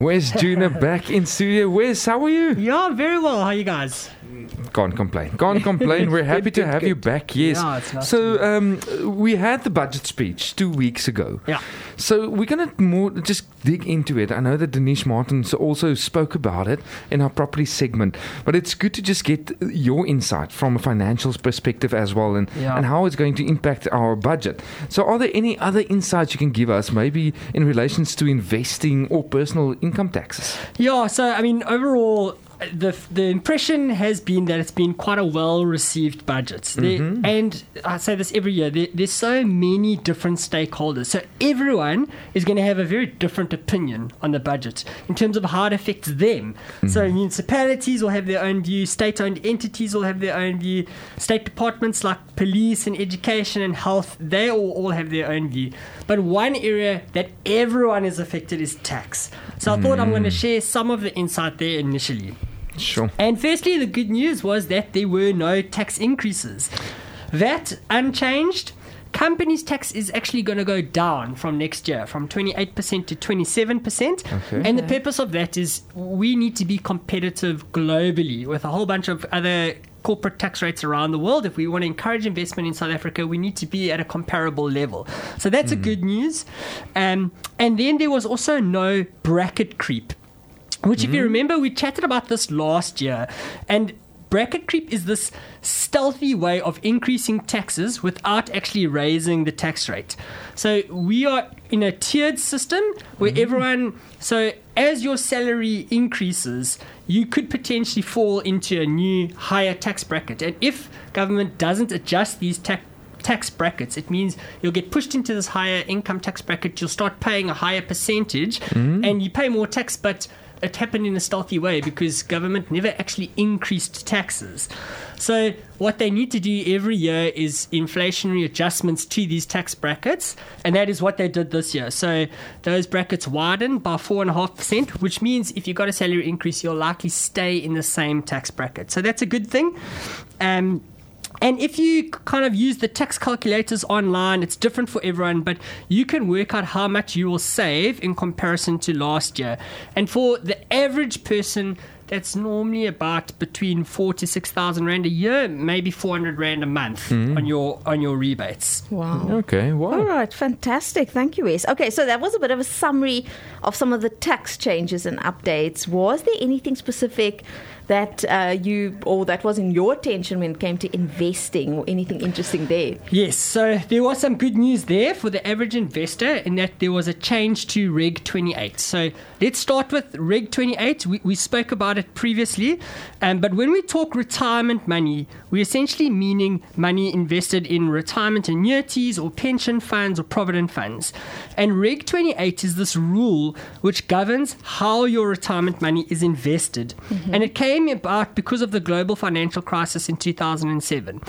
Where's Juna back in studio? Where's how are you? Yeah, very well. How are you guys? Can't complain. Can't complain. We're happy Good, to good, have you back. Yes. Yeah, nice so um, we had the budget speech two weeks ago. Yeah. So we're gonna more just dig into it. I know that Denise Martins also spoke about it in our property segment, but it's good to just get your insight from a financial perspective as well, and Yeah. and how it's going to impact our budget. So, are there any other insights you can give us, maybe in relations to investing or personal income taxes? Yeah, so I mean, overall, the the impression has been that it's been quite a well received budget. There- mm-hmm. and I say this every year. There, there's so many different stakeholders, so everyone is going to have a very different opinion on the budget in terms of how it affects them. So mm-hmm. municipalities will have their own view, state-owned entities will have their own view, state departments like police and education and health, they all, all have their own view. But one area that everyone is affected is tax. So I thought I'm going to mm. share some of the insight there initially. Sure. And firstly, the good news was that there were no tax increases. That unchanged. Companies tax is actually going to go down from next year from 28% to 27%. Okay. And the purpose of that is we need to be competitive globally with a whole bunch of other corporate tax rates around the world. If we want to encourage investment in South Africa, we need to be at a comparable level. So that's a good news. Um, and then there was also no bracket creep which if you hmm? remember we chatted about this last year and bracket creep is this stealthy way of increasing taxes without actually raising the tax rate so we are in a tiered system where hmm? everyone so as your salary increases you could potentially fall into a new higher tax bracket and if government doesn't adjust these tax tax brackets. It means you'll get pushed into this higher income tax bracket. You'll start paying a higher percentage, hmm? and you pay more tax, but it happened in a stealthy way because government never actually increased taxes. So what they need to do every year is inflationary adjustments to these tax brackets, and that is what they did this year. So those brackets widened by four and a half percent, which means if you got a salary increase, you'll likely stay in the same tax bracket. So that's a good thing. Um, and if you kind of use the tax calculators online, it's different for everyone, but you can work out how much you will save in comparison to last year. And for the average person, that's normally about between four to six thousand rand a year, maybe four hundred rand a month hmm. on your on your rebates. Wow. Okay. Wow. All right, fantastic. Thank you, Wes. Okay, so that was a bit of a summary of some of the tax changes and updates. Was there anything specific that uh, you or that was in your attention when it came to investing or anything interesting there? Yes, so there was some good news there for the average investor in that there was a change to Reg 28. So let's start with Reg 28. We, we spoke about it previously, um, but when we talk retirement money, we're essentially meaning money invested in retirement annuities or pension funds or provident funds. And Reg 28 is this rule which governs how your retirement money is invested. And it came about because of the global financial crisis in 2007.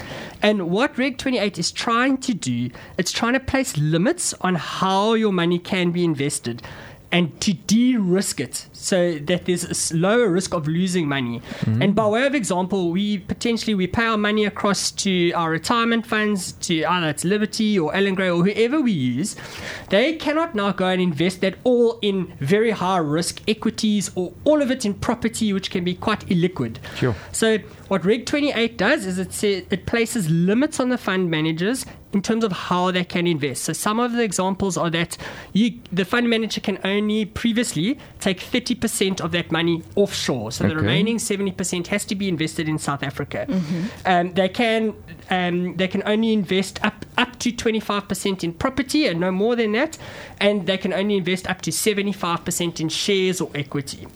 And what Reg 28 is trying to do, it's trying to place limits on how your money can be invested and to de-risk it so that there's a lower risk of losing money. Mm-hmm. And by way of example, we potentially we pay our money across to our retirement funds, to either it's Liberty or Allan Gray or whoever we use. They cannot now go and invest that all in very high risk equities or all of it in property, which can be quite illiquid. Sure. So what Reg 28 does is it says it places limits on the fund managers in terms of how they can invest. So some of the examples are that you the fund manager can only previously take 30% of that money offshore. So the remaining 70% has to be invested in South Africa. Um, they can um, they can only invest up up to 25% in property and no more than that, and they can only invest up to 75% in shares or equity.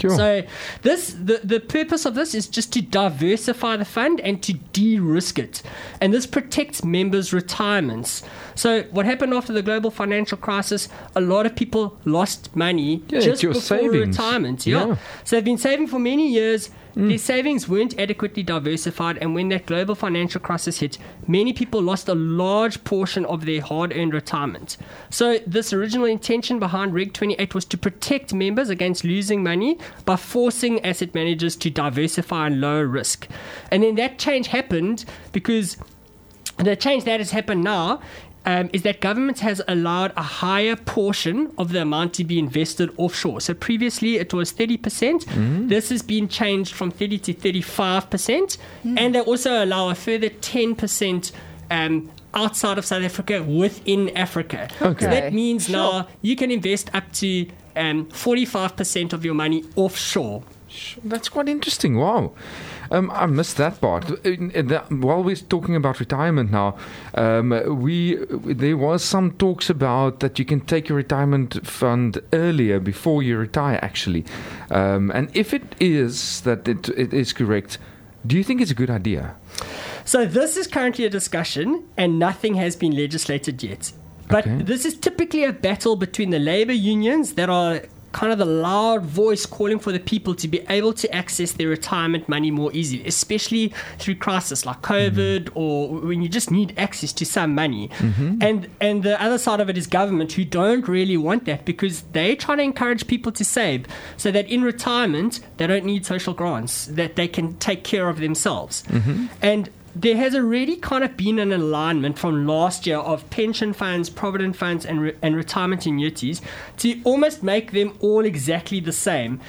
Sure. So this the, the purpose of this is just to diversify the fund and to de-risk it. And this protects members' retirements. So what happened after the global financial crisis, a lot of people lost money Yeah, just before savings. retirement. Yeah. Yeah. So they've been saving for many years. Mm. Their savings weren't adequately diversified, and when that global financial crisis hit, many people lost a large portion of their hard earned retirement. So, this original intention behind Reg 28 was to protect members against losing money by forcing asset managers to diversify and lower risk. And then that change happened because the change that has happened now um, is that government has allowed a higher portion of the amount to be invested offshore. So previously it was 30%. percent This has been changed from 30 to 35%. And they also allow a further 10% um, outside of South Africa within Africa. Okay. So that means Sure. now you can invest up to um, 45% of your money offshore. That's quite interesting. Wow. Um, I missed that part. In- in the- while we're talking about retirement now, um, we there was some talks about that you can take your retirement fund earlier before you retire. Actually, um, and if it is that it, it is correct, do you think it's a good idea? So this is currently a discussion, and nothing has been legislated yet. But Okay. this is typically a battle between the labor unions that are kind of the loud voice calling for the people to be able to access their retirement money more easily, especially through crisis like COVID mm-hmm. or when you just need access to some money. Mm-hmm. And and the other side of it is government who don't really want that because they're trying to encourage people to save so that in retirement they don't need social grants, that they can take care of themselves. Mm-hmm. And there has already kind of been an alignment from last year of pension funds, provident funds, and, re- and retirement annuities to almost make them all exactly the same.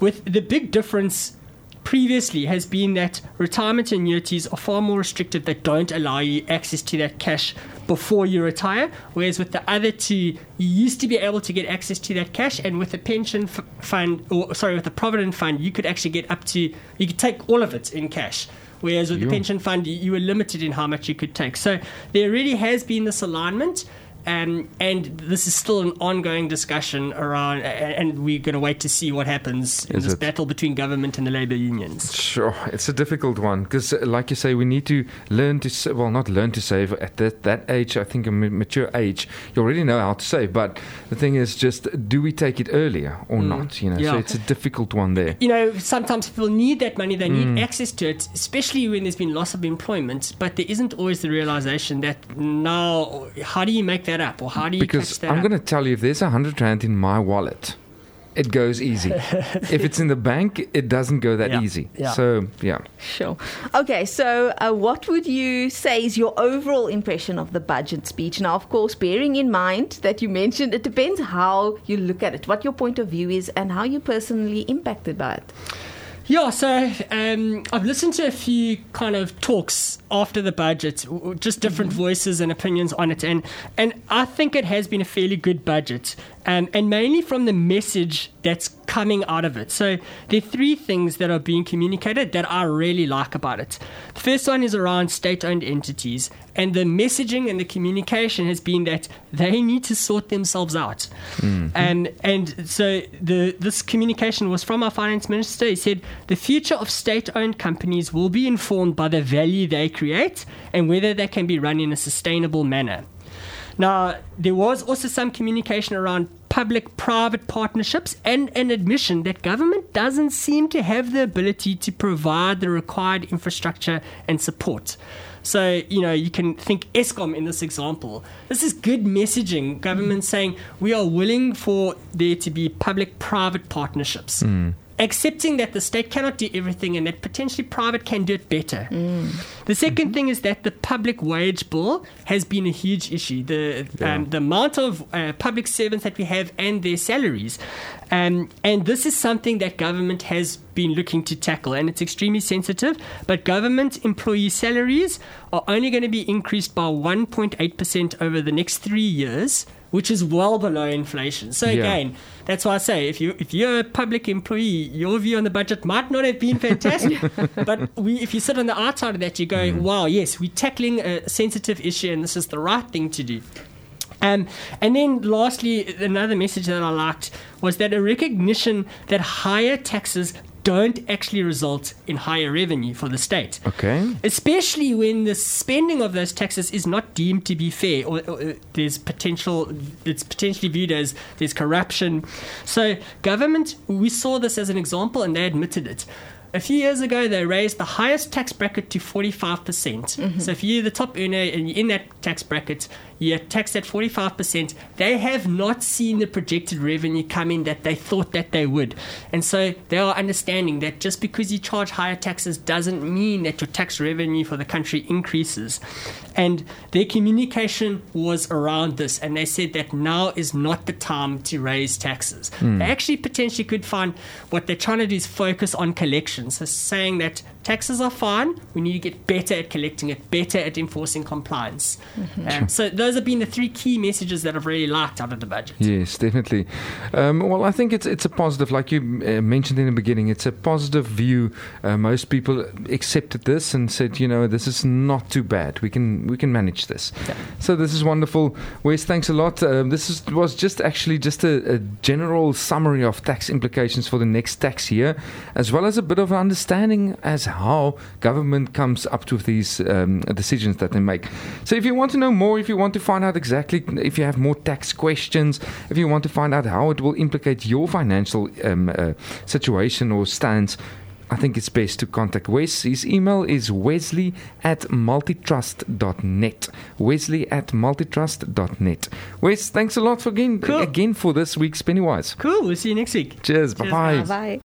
With the big difference previously has been that retirement annuities are far more restrictive that don't allow you access to that cash before you retire whereas with the other two you used to be able to get access to that cash and with the pension f- fund or sorry with the provident fund you could actually get up to you could take all of it in cash whereas with the Yeah. pension fund you, you were limited in how much you could take so there really has been this alignment um, and this is still an ongoing discussion around, and we're going to wait to see what happens in Is this it? battle between government and the labor unions. Sure, it's a difficult one because, like you say, we need to learn to sa- well, not learn to save at that, that age. I think a mature age, you already know how to save. But the thing is, just do we take it earlier or not? You know, so it's a difficult one there. You know, sometimes people need that money, they need Mm. access to it, especially when there's been loss of employment. But there isn't always the realization that now, how do you make that up, or how do you Because I'm going to tell you, if there's a hundred rand in my wallet, it goes easy. if it's in the bank, it doesn't go that Yeah, easy. yeah. So yeah, Sure. Okay, so uh, what would you say is your overall impression of the budget speech? Now, of course, bearing in mind that you mentioned it depends how you look at it, what your point of view is, and how you personally impacted by it. Yeah, so um, I've listened to a few kind of talks after the budget, just different voices and opinions on it, and and I think it has been a fairly good budget, um, and mainly from the message that's coming out of it. So there are three things that are being communicated that I really like about it. The first one is around state-owned entities, and the messaging and the communication has been that they need to sort themselves out. And and so the this communication was from our finance minister. He said the future of state-owned companies will be informed by the value they create and whether they can be run in a sustainable manner. Now, there was also some communication around public private partnerships and an admission that government doesn't seem to have the ability to provide the required infrastructure and support. So, you know, you can think Eskom in this example. This is good messaging. Government saying we are willing for there to be public private partnerships. Hmm. Accepting that the state cannot do everything and that potentially private can do it better. The 2nd thing is that the public wage bill has been a huge issue. The um, the amount of uh, public servants that we have and their salaries, um, and this is something that government has been looking to tackle, and it's extremely sensitive. But government employee salaries are only going to be increased by 1.8 percent over the next three years, which is well below inflation. So Yeah. again, that's why I say if you if you're a public employee, your view on the budget might not have been fantastic. but we, if you sit on the outside of that, you go, "Wow, yes, we're tackling a sensitive issue, and this is the right thing to do." Um, and then, lastly, another message that I liked was that a recognition that higher taxes don't actually result in higher revenue for the state. Okay. especially when the spending of those taxes is not deemed to be fair or, or, uh, there's potential it's potentially viewed as there's corruption. So government we saw this as an example and they admitted it A few years ago, they raised the highest tax bracket to 45%. percent mm-hmm. So if you're the top earner and you're in that tax bracket, you're taxed at 45%. They have not seen the projected revenue come in that they thought that they would. And so they are understanding that just because you charge higher taxes doesn't mean that your tax revenue for the country increases. And their communication was around this, and they said that now is not the time to raise taxes. Hmm. They actually potentially could find what they're trying to do is focus on collections. So saying that taxes are fine, we need to get better at collecting it, better at enforcing compliance. Um, so those have been the three key messages that I've really liked out of the budget. Yes, definitely. Um, well, I think it's it's a positive, like you uh, mentioned in the beginning. It's a positive view. Uh, most people accepted this and said, you know, this is not too bad. We can we can manage this. Yeah. So this is wonderful. Wes, thanks a lot. Um, this is, was just actually just a, a general summary of tax implications for the next tax year, as well as a bit of understanding as how government comes up to these um, decisions that they make. So if you want to know more, if you want to find out exactly, if you have more tax questions, if you want to find out how it will implicate your financial um, uh, situation or stance, I think it's best to contact Wes. His email is wesley at multitrust.net. Wesley at multitrust.net. Wes, thanks a lot for again, Cool. again for this week's Pennywise. Cool. We'll see you next week. Cheers. Cheers, Bye bye. guys. Bye.